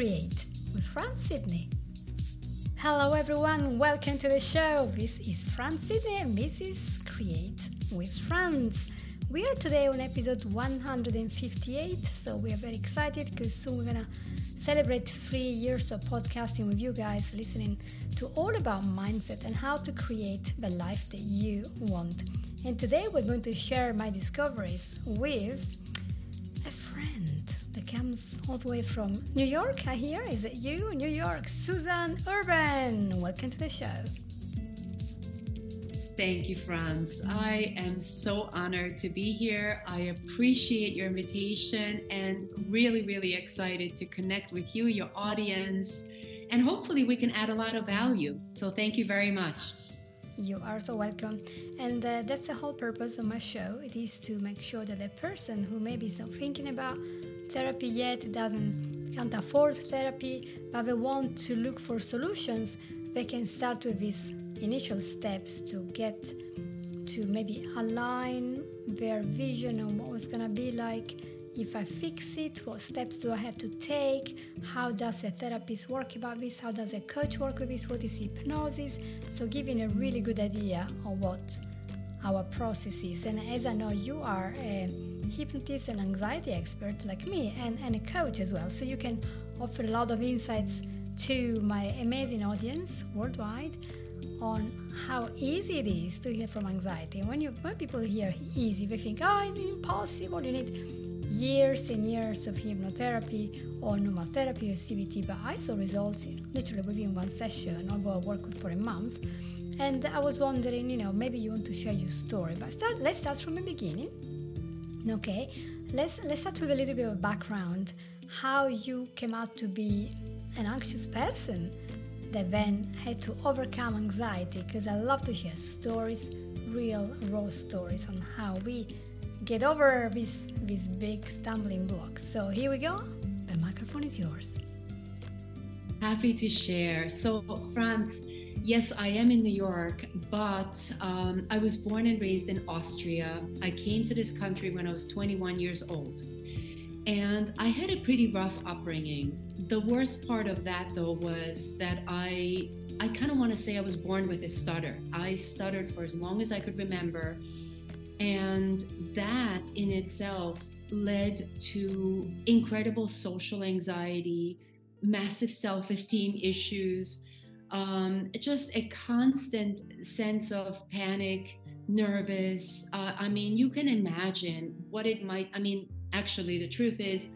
Create with Franz Sidney. Hello, everyone, welcome to the show. This is Franz Sidney and this is Create with Franz. We are today on episode 158, so we are very excited because soon we're gonna celebrate three years of podcasting with you guys, listening to all about mindset and how to create the life that you want. And today we're going to share my discoveries with comes all the way from New York, I hear. Is it you, New York? Susan Urban. Welcome to the show. Thank you, Franz. I am so honored to be here. I appreciate your invitation and really, really excited to connect with you, your audience, and hopefully we can add a lot of value. So, thank you very much. You are so welcome. And uh, that's the whole purpose of my show. It is to make sure that the person who maybe is not thinking about therapy yet, doesn't can't afford therapy, but they want to look for solutions, they can start with these initial steps to get to maybe align their vision on what it's gonna be like if I fix it, what steps do I have to take? How does a therapist work about this? How does a coach work with this? What is hypnosis? So, giving a really good idea of what our process is. And as I know, you are a hypnotist and anxiety expert like me and, and a coach as well. So you can offer a lot of insights to my amazing audience worldwide on how easy it is to heal from anxiety. When you when people hear easy, they think, oh, it's impossible. You need years and years of hypnotherapy or pneumotherapy or CBT, but I saw results literally within one session, although I worked for a month. And I was wondering, you know, maybe you want to share your story, but start. Let's start from the beginning Okay, let's let's start with a little bit of background. How you came out to be an anxious person that then had to overcome anxiety. Because I love to share stories, real raw stories on how we get over these these big stumbling blocks. So here we go. The microphone is yours. Happy to share. So, Franz, Yes, I am in New York, but um, I was born and raised in Austria. I came to this country when I was 21 years old. And I had a pretty rough upbringing. The worst part of that, though, was that I, I kind of want to say I was born with a stutter. I stuttered for as long as I could remember. And that in itself led to incredible social anxiety, massive self esteem issues um, just a constant sense of panic, nervous. Uh, I mean, you can imagine what it might. I mean, actually, the truth is,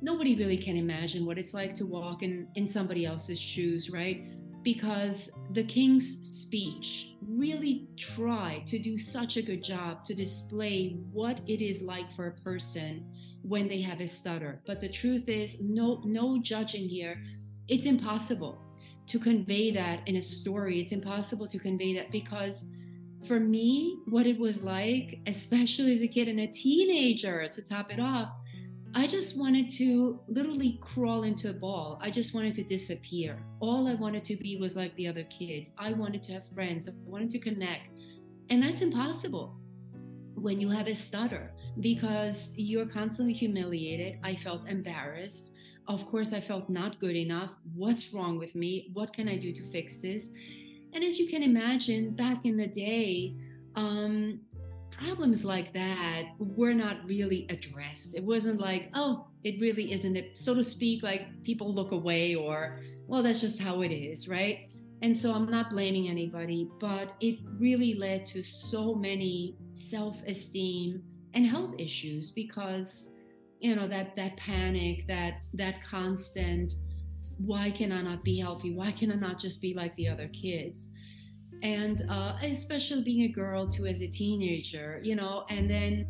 nobody really can imagine what it's like to walk in in somebody else's shoes, right? Because the king's speech really tried to do such a good job to display what it is like for a person when they have a stutter. But the truth is, no, no judging here. It's impossible to convey that in a story. It's impossible to convey that because for me, what it was like, especially as a kid and a teenager, to top it off, I just wanted to literally crawl into a ball. I just wanted to disappear. All I wanted to be was like the other kids. I wanted to have friends. I wanted to connect. And that's impossible when you have a stutter because you're constantly humiliated. I felt embarrassed. Of course, I felt not good enough. What's wrong with me? What can I do to fix this? And as you can imagine, back in the day, um, problems like that were not really addressed. It wasn't like, oh, it really isn't it, so to speak, like people look away or, well, that's just how it is, right? And so I'm not blaming anybody, but it really led to so many self esteem and health issues because you know that that panic that that constant why can i not be healthy? Why can i not just be like the other kids? And uh, especially being a girl too as a teenager you know and then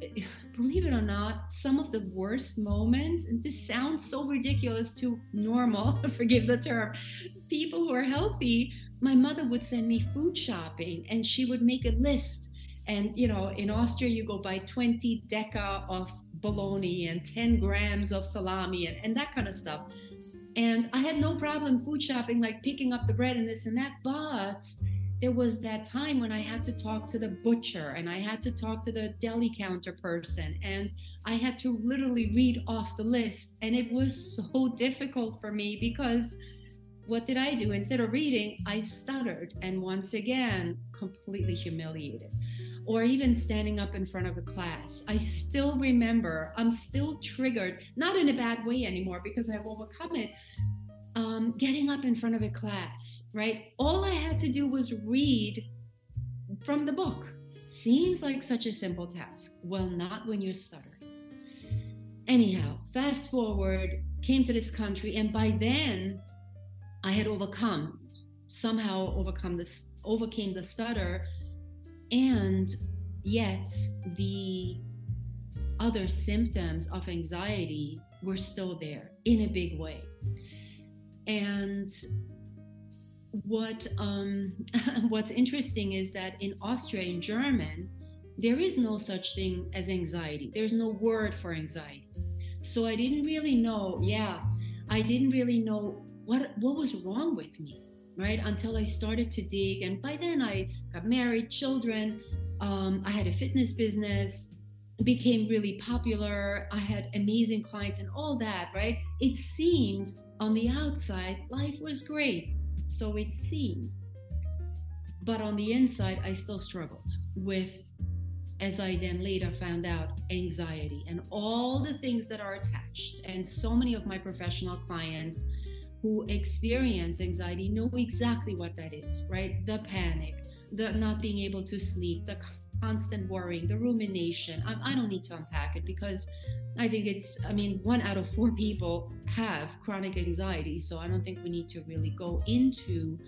believe it or not some of the worst moments and this sounds so ridiculous to normal forgive the term people who are healthy my mother would send me food shopping and she would make a list. And you know in austria you go buy 20 deca of bologna and 10 grams of salami and, and that kind of stuff. And I had no problem food shopping, like picking up the bread and this and that. But there was that time when I had to talk to the butcher and I had to talk to the deli counter person and I had to literally read off the list. And it was so difficult for me because what did I do? Instead of reading, I stuttered and once again, completely humiliated. Or even standing up in front of a class. I still remember, I'm still triggered, not in a bad way anymore because I've overcome it, um, getting up in front of a class, right? All I had to do was read from the book. Seems like such a simple task. Well, not when you're stuttering. Anyhow, fast forward, came to this country, and by then I had overcome, somehow overcome this, overcame the stutter, and yet the other symptoms of anxiety were still there in a big way and what um, what's interesting is that in Austria, in German, there is no such thing as anxiety. There's no word for anxiety. So I didn't really know. Yeah, I didn't really know what what was wrong with me, right? Until I started to dig, and by then I got married, children. Um, I had a fitness business, became really popular. I had amazing clients and all that, right? It seemed on the outside, life was great, so it seemed. But on the inside, I still struggled with, as I then later found out, anxiety and all the things that are attached. And so many of my professional clients who experience anxiety know exactly what that is, right? The panic, the not being able to sleep, the constant worrying, the rumination. I, I don't need to unpack it because I think it's, I mean, one out of four people have chronic anxiety. So I don't think we need to really go into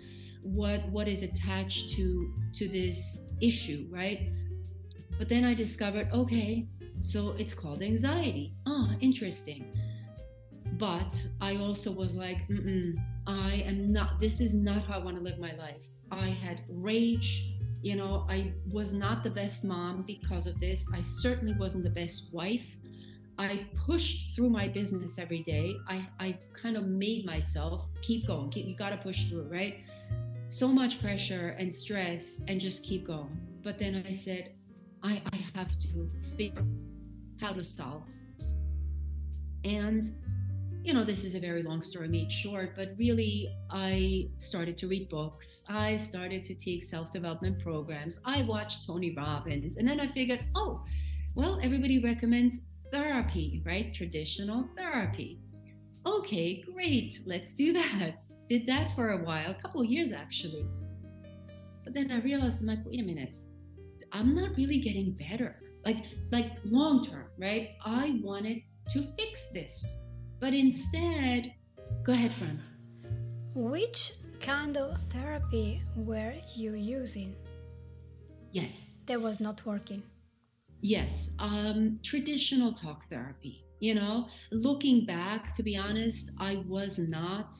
what what is attached to to this issue, right? But then I discovered, okay, so it's called anxiety. Ah, oh, interesting. But I also was like, I am not, this is not how I want to live my life. I had rage. You know, I was not the best mom because of this. I certainly wasn't the best wife. I pushed through my business every day. I, I kind of made myself keep going. Keep, you got to push through, right? So much pressure and stress, and just keep going. But then I said, I, I have to figure out how to solve this. And, you know, this is a very long story made short, but really, I started to read books. I started to take self development programs. I watched Tony Robbins. And then I figured, oh, well, everybody recommends therapy, right? Traditional therapy. Okay, great. Let's do that. Did that for a while, a couple of years actually. But then I realized I'm like, wait a minute, I'm not really getting better. Like, like long term, right? I wanted to fix this. But instead, go ahead, Franz. Which kind of therapy were you using? Yes. That was not working. Yes, um, traditional talk therapy. You know, looking back, to be honest, I was not,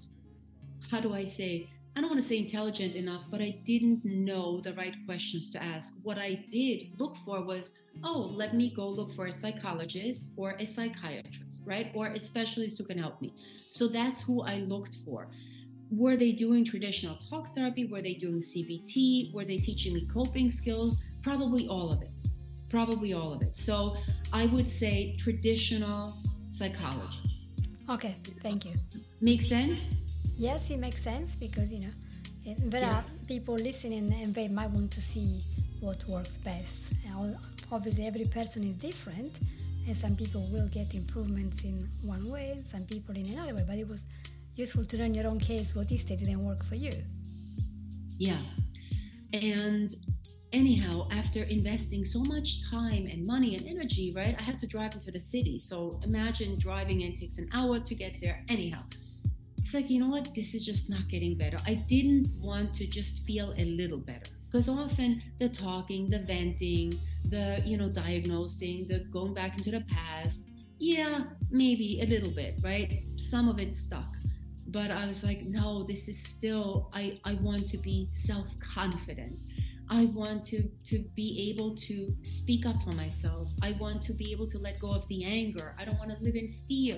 how do I say, I don't want to say intelligent enough, but I didn't know the right questions to ask. What I did look for was, oh, let me go look for a psychologist or a psychiatrist, right? Or a specialist who can help me. So that's who I looked for. Were they doing traditional talk therapy? Were they doing CBT? Were they teaching me coping skills? Probably all of it probably all of it. So I would say traditional psychology. Okay, thank you. Make sense? Yes, it makes sense because you know there yeah. are people listening and they might want to see what works best. And obviously, every person is different, and some people will get improvements in one way, some people in another way. But it was useful to learn your own case what is that didn't work for you. Yeah, and anyhow, after investing so much time and money and energy, right, I had to drive into the city. So imagine driving and takes an hour to get there. Anyhow, it's like, you know what? This is just not getting better. I didn't want to just feel a little better because often the talking, the venting, the, you know, diagnosing, the going back into the past, yeah, maybe a little bit, right? Some of it stuck. But I was like, no, this is still, I, I want to be self confident. I want to to be able to speak up for myself. I want to be able to let go of the anger. I don't want to live in fear.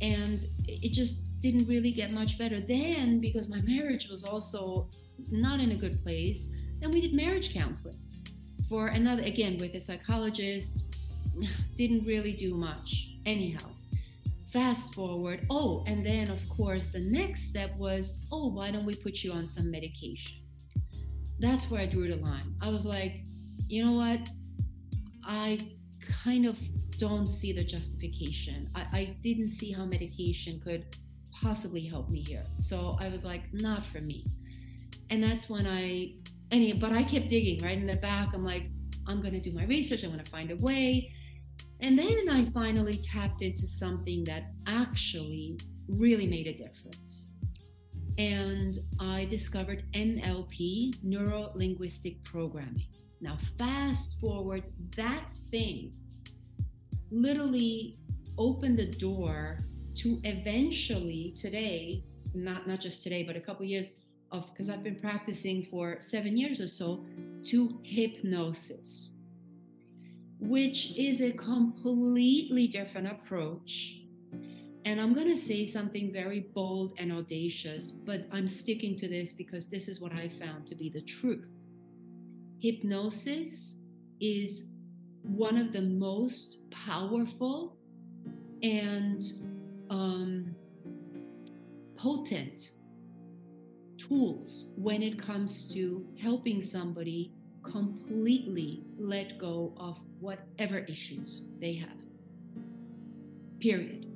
And it just didn't really get much better. Then, because my marriage was also not in a good place, then we did marriage counseling for another, again, with a psychologist. Didn't really do much. Anyhow, fast forward. Oh, and then, of course, the next step was, oh, why don't we put you on some medication? That's where I drew the line. I was like, you know what? I kind of don't see the justification. I, I didn't see how medication could possibly help me here. So I was like, not for me. And that's when I, any, but I kept digging right in the back. I'm like, I'm going to do my research. I'm going to find a way. And then I finally tapped into something that actually really made a difference. And I discovered NLP, Neuro Linguistic Programming. Now, fast forward, that thing literally opened the door to eventually today, not, not just today, but a couple years of, because I've been practicing for seven years or so, to hypnosis, which is a completely different approach. And I'm going to say something very bold and audacious, but I'm sticking to this because this is what I found to be the truth. Hypnosis is one of the most powerful and um, potent tools when it comes to helping somebody completely let go of whatever issues they have. Period.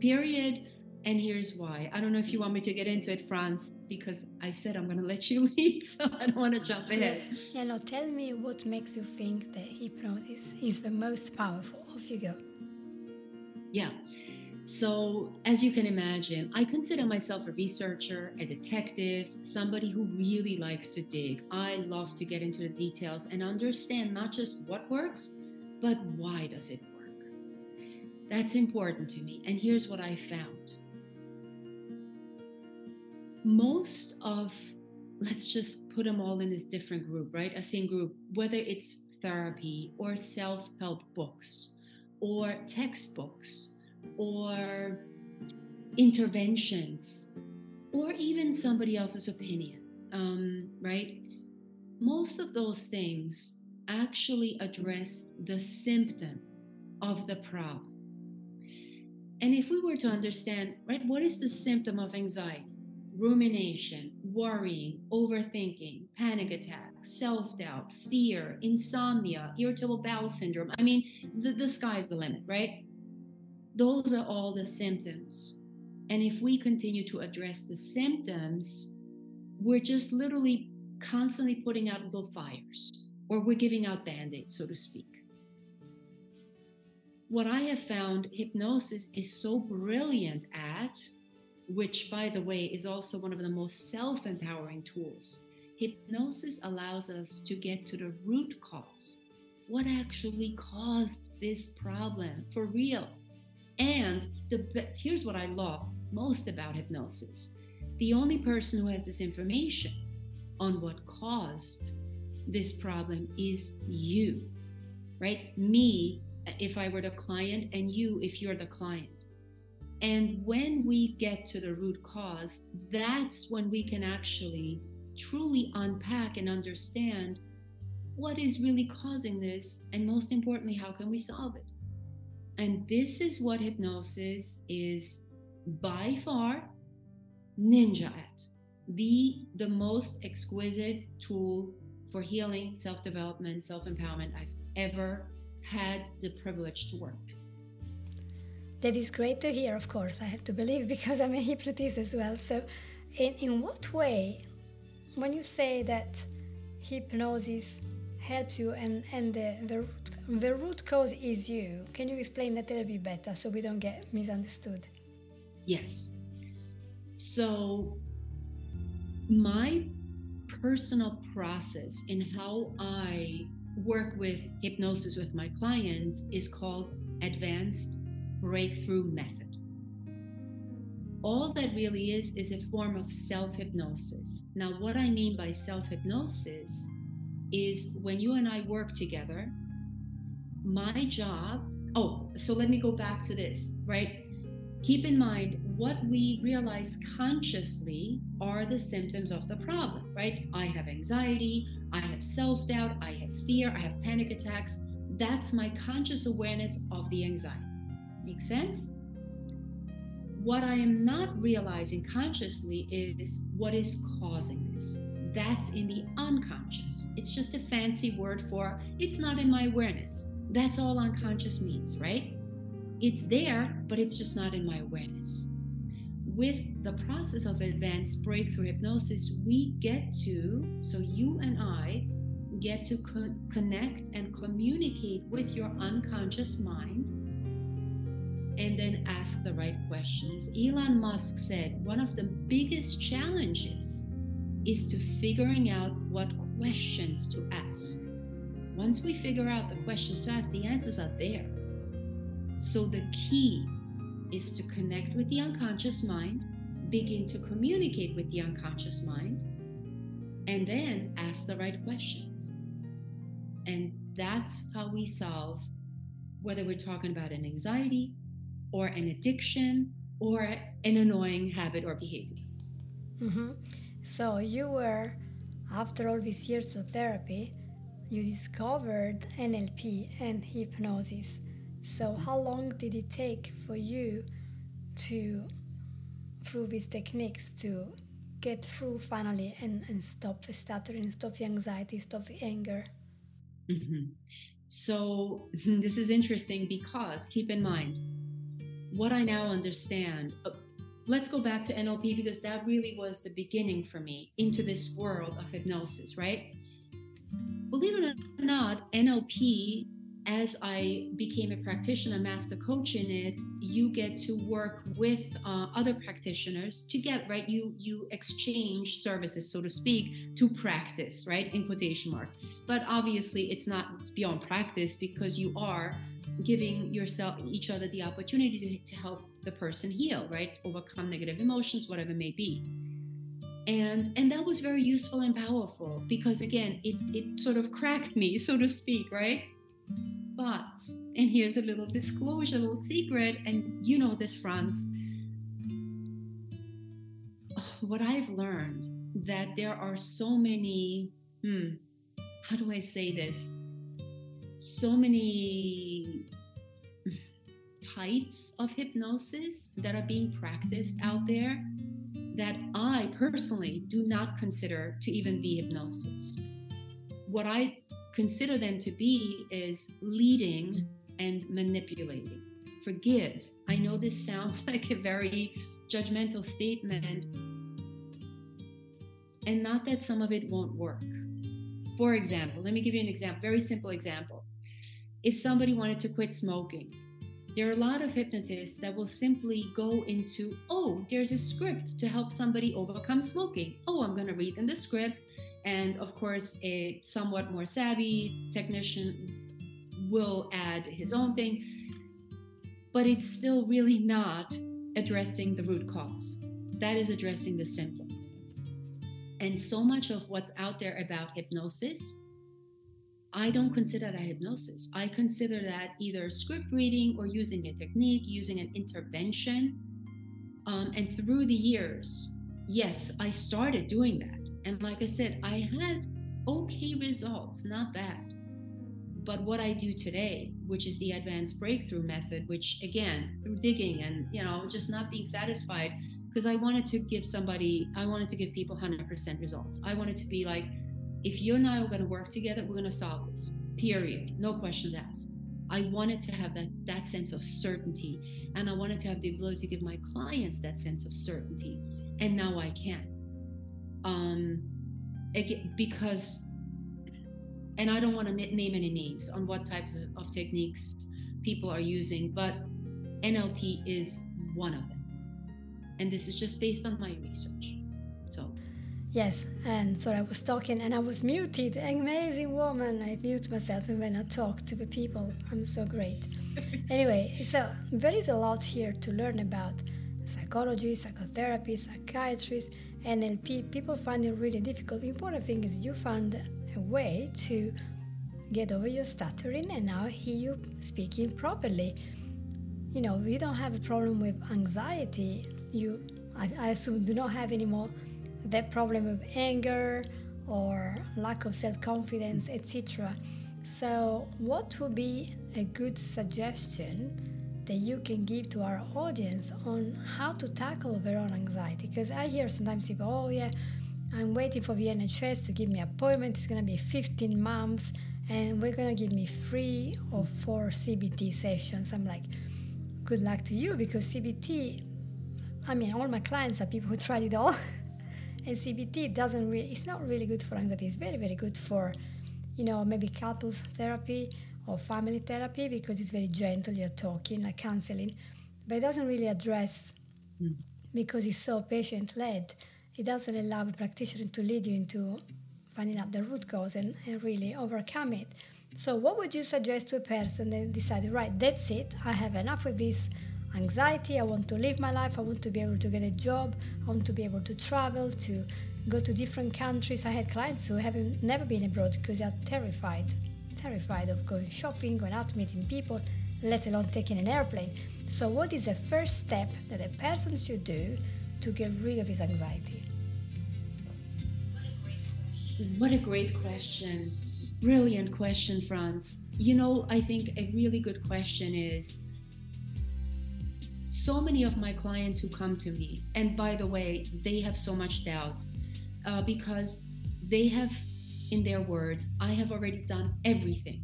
Period. And here's why. I don't know if you want me to get into it, Franz, because I said I'm going to let you lead, so I don't want to jump ahead. Yes. Yeah, no, tell me what makes you think that hypnosis is the most powerful. Off you go. Yeah. So, as you can imagine, I consider myself a researcher, a detective, somebody who really likes to dig. I love to get into the details and understand not just what works, but why does it work. That's important to me. And here's what I found. Most of let's just put them all in this different group, right? A same group, whether it's therapy or self-help books or textbooks or interventions or even somebody else's opinion, um, right? Most of those things actually address the symptom of the problem. And if we were to understand, right, what is the symptom of anxiety? Rumination, worrying, overthinking, panic attacks, self doubt, fear, insomnia, irritable bowel syndrome. I mean, the, the sky's the limit, right? Those are all the symptoms. And if we continue to address the symptoms, we're just literally constantly putting out little fires, or we're giving out band aids, so to speak. What I have found hypnosis is so brilliant at, which, by the way, is also one of the most self empowering tools. Hypnosis allows us to get to the root cause. What actually caused this problem for real? And the here's what I love most about hypnosis. The only person who has this information on what caused this problem is you. Right? Me if I were the client and you if you're the client. And when we get to the root cause, that's when we can actually truly unpack and understand what is really causing this and most importantly how can we solve it and this is what hypnosis is by far ninja at. The, the most exquisite tool for healing, self development, self empowerment I've ever had the privilege to work. That is great to hear, of course, I have to believe because I'm a hypnotist as well. So, in, in what way, when you say that hypnosis helps you and, and the, the the root cause is you. Can you explain that a little bit better so we don't get misunderstood? Yes. So, my personal process in how I work with hypnosis with my clients is called Advanced Breakthrough Method. All that really is is a form of self hypnosis. Now, what I mean by self hypnosis is when you and I work together, my job, oh, so let me go back to this, right? keep in mind what we realize consciously are the symptoms of the problem, right? I have anxiety, I have self doubt, I have fear, I have panic attacks. That's my conscious awareness of the anxiety. Make sense? What I am not realizing consciously is what is causing this. That's in the unconscious. It's just a fancy word for it's not in my awareness. That's all unconscious means, right? It's there, but it's just not in my awareness. With the process of advanced breakthrough hypnosis, we get to, so you and I get to co- connect and communicate with your unconscious mind and then ask the right questions. Elon Musk said one of the biggest challenges is to figuring out what questions to ask. Once we figure out the questions to ask, the answers are there. So the key is to connect with the unconscious mind, begin to communicate with the unconscious mind, and then ask the right questions. And that's how we solve whether we're talking about an anxiety or an addiction or an annoying habit or behavior. Mm-hmm. So you were, after all these years of therapy, you discovered NLP and hypnosis. So, how long did it take for you to, through these techniques, to get through finally and, and stop the stuttering, stop the anxiety, stop the anger? Mm-hmm. So, this is interesting because keep in mind, what I now understand, uh, let's go back to NLP because that really was the beginning for me into this world of hypnosis, right? Believe it or not, NLP as I became a practitioner, master coach in it, you get to work with uh, other practitioners to get right. You you exchange services, so to speak, to practice, right? In quotation mark. But obviously, it's not it's beyond practice because you are giving yourself each other the opportunity to, to help the person heal, right? Overcome negative emotions, whatever it may be and and that was very useful and powerful because again it it sort of cracked me so to speak right but, and here's a little disclosure, a little secret, and you know this, Franz. What I've learned that there are so many, hmm, how do I say this? So many types of hypnosis that are being practiced out there that I personally do not consider to even be hypnosis. What I consider them to be is leading and manipulating. Forgive. I know this sounds like a very judgmental statement, and not that some of it won't work. For example, let me give you an example, very simple example. If somebody wanted to quit smoking, there are a lot of hypnotists that will simply go into, oh, there's a script to help somebody overcome smoking. Oh, I'm going to read them the script and of course, a somewhat more savvy technician will add his own thing, but it's still really not addressing the root cause. That is addressing the symptom. And so much of what's out there about hypnosis, I don't consider that hypnosis. I consider that either script reading or using a technique, using an intervention. Um, and through the years, yes, I started doing that. And like I said, I had okay results, not bad. But what I do today, which is the advanced breakthrough method, which again, through digging and, you know, just not being satisfied, because I wanted to give somebody, I wanted to give people 100% results. I wanted to be like, if you and I are going to work together, we're going to solve this, period. No questions asked. I wanted to have that, that sense of certainty. And I wanted to have the ability to give my clients that sense of certainty. And now I can um, because and I don't want to name any names on what types of techniques people are using, but NLP is one of them. And this is just based on my research. Yes, and so I was talking and I was muted. Amazing woman. I mute myself and when I talk to the people. I'm so great. anyway, so there is a lot here to learn about psychology, psychotherapy, psychiatrists, NLP, people find it really difficult. The important thing is you found a way to get over your stuttering and now hear you speaking properly. you know, you don't have a problem with anxiety, you, I, I assume, do not have anymore that problem of anger or lack of self confidence, etc. So, what would be a good suggestion that you can give to our audience on how to tackle their own anxiety? Because I hear sometimes people, oh, yeah, I'm waiting for the NHS to give me appointment. It's going to be 15 months and we're going to give me three or four CBT sessions. I'm like, good luck to you because CBT, I mean, all my clients are people who tried it all. and CBT doesn't really, it's not really good for anxiety. It's very, very good for, you know, maybe couples therapy or family therapy because it's very gentle, you're talking, like counseling. But it doesn't really address, mm. because it's so patient led, it doesn't allow the practitioner to lead you into finding out the root cause and, and really overcome it. So, what would you suggest to a person that decided, right, that's it, I have enough with this anxiety. I want to live my life. I want to be able to get a job. I want to be able to travel, to go to different countries. I had clients who haven't never been abroad because they are terrified, terrified of going shopping, going out, meeting people, let alone taking an airplane. So, what is the first step that a person should do to get rid of his anxiety? What a great question. Brilliant question, Franz. You know, I think a really good question is so many of my clients who come to me, and by the way, they have so much doubt uh, because they have, in their words, I have already done everything.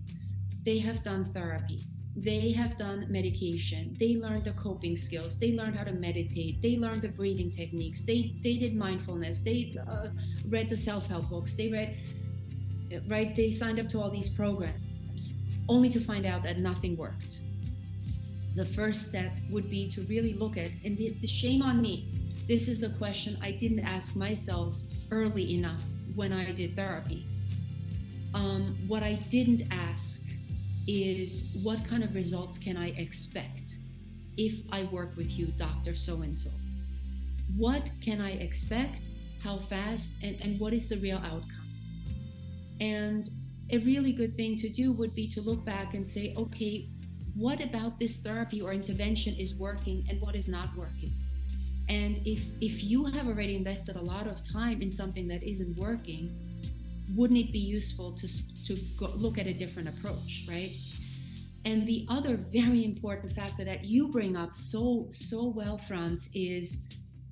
They have done therapy, they have done medication, they learned the coping skills, they learned how to meditate, they learned the breathing techniques, they, they did mindfulness, they uh, read the self help books, they read, right, they signed up to all these programs only to find out that nothing worked the first step would be to really look at, and the, the shame on me, this is the question I didn't ask myself early enough when I did therapy. Um, what I didn't ask is what kind of results can I expect if I work with you, Dr. So and so? What can I expect? How fast? And, and what is the real outcome? And a really good thing to do would be to look back and say, okay, what about this therapy or intervention is working and what is not working? And if if you have already invested a lot of time in something that isn't working wouldn't it be useful to to go, look at a different approach right? And the other very important factor that you bring up so so well franz is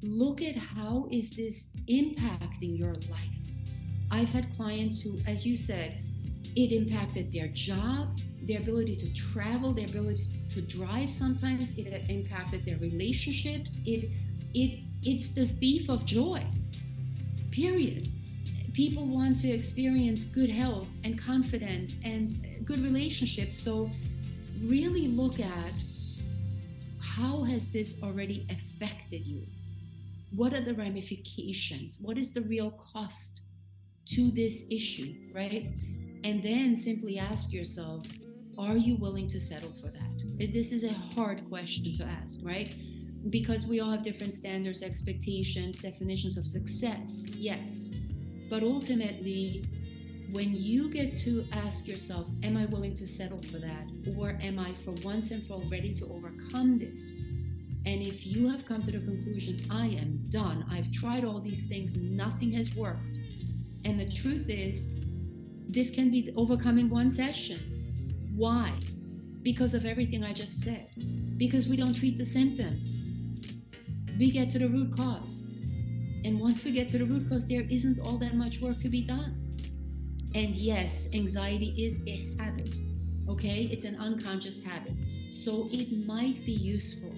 look at how is this impacting your life? I've had clients who as you said it impacted their job their ability to travel, their ability to drive sometimes, it impacted their relationships. It it it's the thief of joy. Period. People want to experience good health and confidence and good relationships. So really look at how has this already affected you? What are the ramifications? What is the real cost to this issue, right? And then simply ask yourself, are you willing to settle for that? This is a hard question to ask, right? Because we all have different standards, expectations, definitions of success, yes. But ultimately, when you get to ask yourself, Am I willing to settle for that? Or am I for once and for all ready to overcome this? And if you have come to the conclusion, I am done, I've tried all these things, nothing has worked. And the truth is, this can be overcome in one session. Why? Because of everything I just said. Because we don't treat the symptoms. We get to the root cause. And once we get to the root cause, there isn't all that much work to be done. And yes, anxiety is a habit, okay? It's an unconscious habit. So it might be useful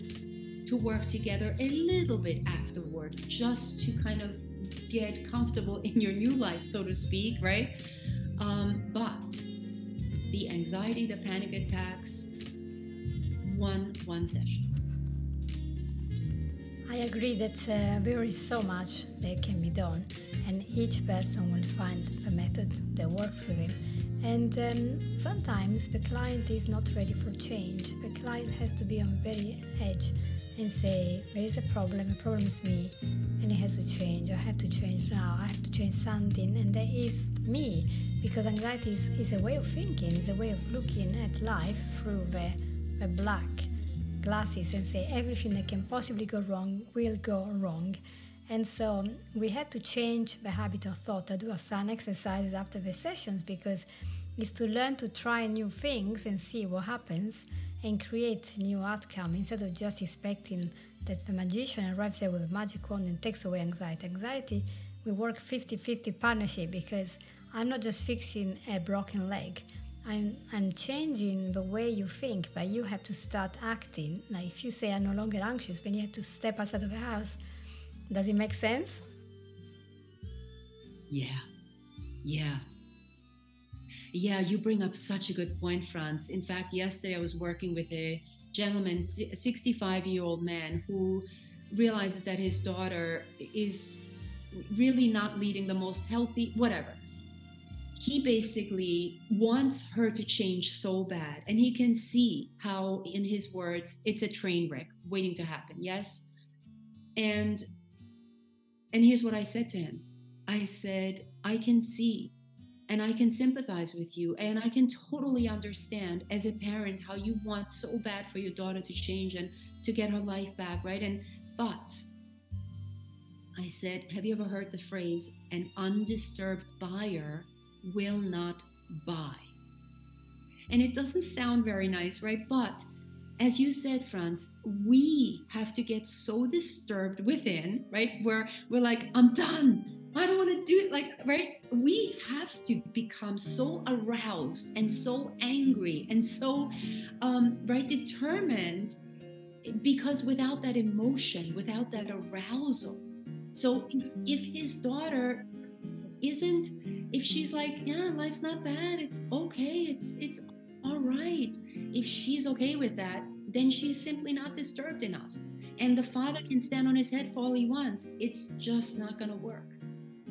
to work together a little bit afterward, just to kind of get comfortable in your new life, so to speak, right? Um, but anxiety, the panic attacks, one one session. I agree that uh, there is so much that can be done, and each person will find a method that works with him. And um, sometimes the client is not ready for change. The client has to be on very edge and say, There is a problem, the problem is me, and it has to change. I have to change now, I have to change something, and that is me because anxiety is, is a way of thinking, it's a way of looking at life through the, the black glasses and say everything that can possibly go wrong will go wrong. And so we had to change the habit of thought. I do some exercises after the sessions because it's to learn to try new things and see what happens and create new outcome instead of just expecting that the magician arrives there with a magic wand and takes away anxiety. Anxiety, we work 50-50 partnership because I'm not just fixing a broken leg. I'm, I'm changing the way you think, but you have to start acting. Like if you say I'm no longer anxious, then you have to step outside of the house. Does it make sense? Yeah. Yeah. Yeah, you bring up such a good point, Franz. In fact, yesterday I was working with a gentleman, a 65 year old man, who realizes that his daughter is really not leading the most healthy, whatever. He basically wants her to change so bad. And he can see how, in his words, it's a train wreck waiting to happen. Yes. And and here's what I said to him. I said, I can see and I can sympathize with you and I can totally understand as a parent how you want so bad for your daughter to change and to get her life back, right? And but I said, have you ever heard the phrase an undisturbed buyer will not buy? And it doesn't sound very nice, right? But as you said, Franz, we have to get so disturbed within, right? Where we're like, I'm done. I don't want to do it. Like, right? We have to become so aroused and so angry and so, um, right, determined because without that emotion, without that arousal. So if, if his daughter isn't, if she's like, yeah, life's not bad, it's okay, it's it's all right. If she's okay with that, then she's simply not disturbed enough. And the father can stand on his head for all he wants. It's just not going to work.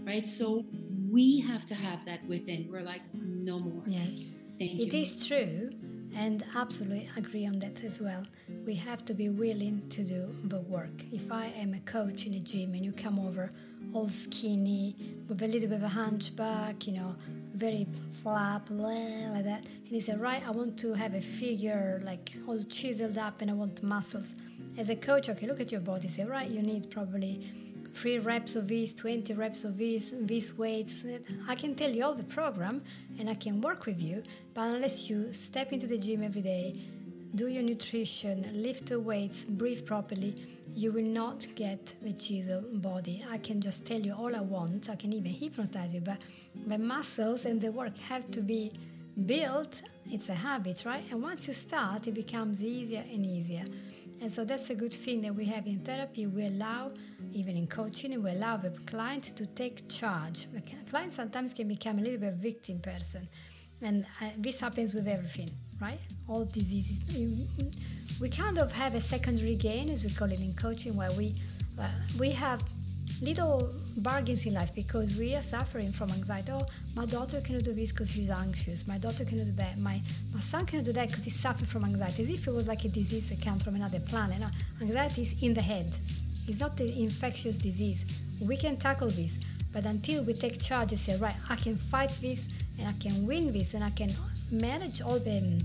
Right? So we have to have that within. We're like, no more. Yes. Thank it you. is true. And absolutely agree on that as well. We have to be willing to do the work. If I am a coach in a gym and you come over all skinny, with a little bit of a hunchback, you know, very flap, like that. And he said, right, I want to have a figure like all chiseled up and I want muscles. As a coach, okay, look at your body. Say, right, you need probably three reps of this, 20 reps of this, these weights. I can tell you all the program and I can work with you, but unless you step into the gym every day, do your nutrition, lift the weights, breathe properly, you will not get the chisel body. I can just tell you all I want. I can even hypnotize you, but the muscles and the work have to be built. It's a habit, right? And once you start, it becomes easier and easier. And so that's a good thing that we have in therapy. We allow, even in coaching, we allow the client to take charge. The client sometimes can become a little bit a victim person. And uh, this happens with everything, right? All diseases we kind of have a secondary gain, as we call it in coaching, where we uh, we have little bargains in life because we are suffering from anxiety. Oh, my daughter cannot do this because she's anxious. My daughter cannot do that. My, my son cannot do that because he suffers from anxiety. As if it was like a disease that comes from another planet. No, anxiety is in the head. It's not an infectious disease. We can tackle this. But until we take charge and say, right, I can fight this and I can win this and I can manage all the um,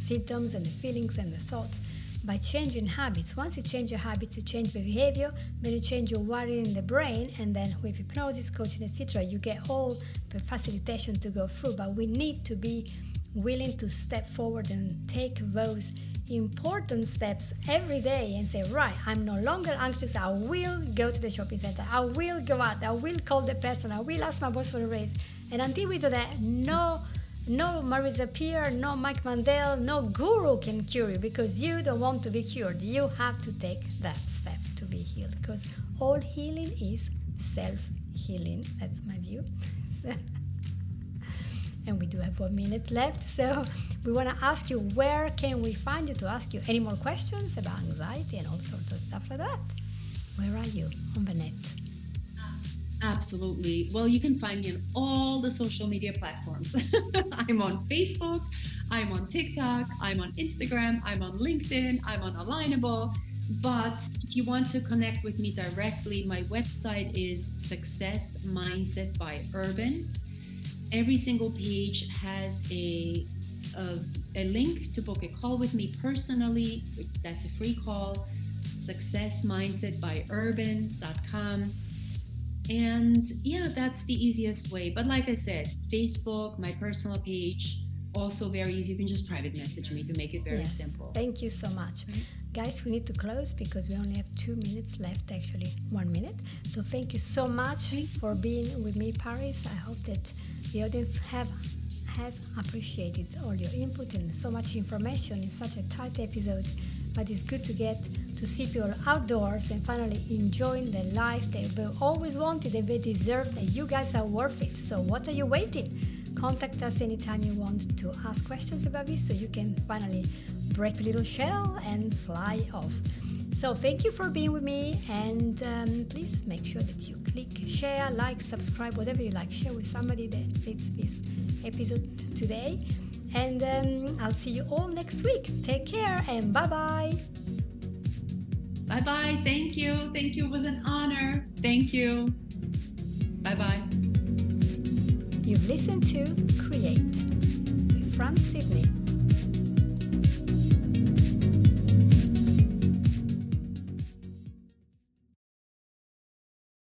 symptoms and the feelings and the thoughts by changing habits. Once you change your habits, you change the behavior, then you change your wiring in the brain, and then with hypnosis, coaching, etc., you get all the facilitation to go through. But we need to be willing to step forward and take those important steps every day and say, right, I'm no longer anxious. I will go to the shopping center. I will go out. I will call the person. I will ask my boss for a raise. And until we do that, no no Marisa Peer, no Mike Mandel, no guru can cure you because you don't want to be cured. You have to take that step to be healed because all healing is self healing. That's my view. and we do have one minute left, so we want to ask you where can we find you to ask you any more questions about anxiety and all sorts of stuff like that. Where are you on the net? Absolutely. Well, you can find me on all the social media platforms. I'm on Facebook, I'm on TikTok, I'm on Instagram, I'm on LinkedIn, I'm on Alignable. But if you want to connect with me directly, my website is Success Mindset by Urban. Every single page has a a, a link to book a call with me personally. That's a free call. Successmindsetbyurban.com. And yeah, that's the easiest way. But like I said, Facebook, my personal page, also very easy. You can just private message me to make it very yes. simple. Thank you so much. Guys, we need to close because we only have two minutes left, actually, one minute. So thank you so much for being with me, Paris. I hope that the audience have has appreciated all your input and so much information in such a tight episode. But it's good to get to see people outdoors and finally enjoying the life they've always wanted and they deserve, and you guys are worth it. So, what are you waiting? Contact us anytime you want to ask questions about this so you can finally break a little shell and fly off. So, thank you for being with me, and um, please make sure that you click share, like, subscribe, whatever you like. Share with somebody that fits this episode today. And um, I'll see you all next week. Take care and bye bye. Bye bye. Thank you. Thank you. It was an honor. Thank you. Bye bye. You've listened to Create with Franz Sidney.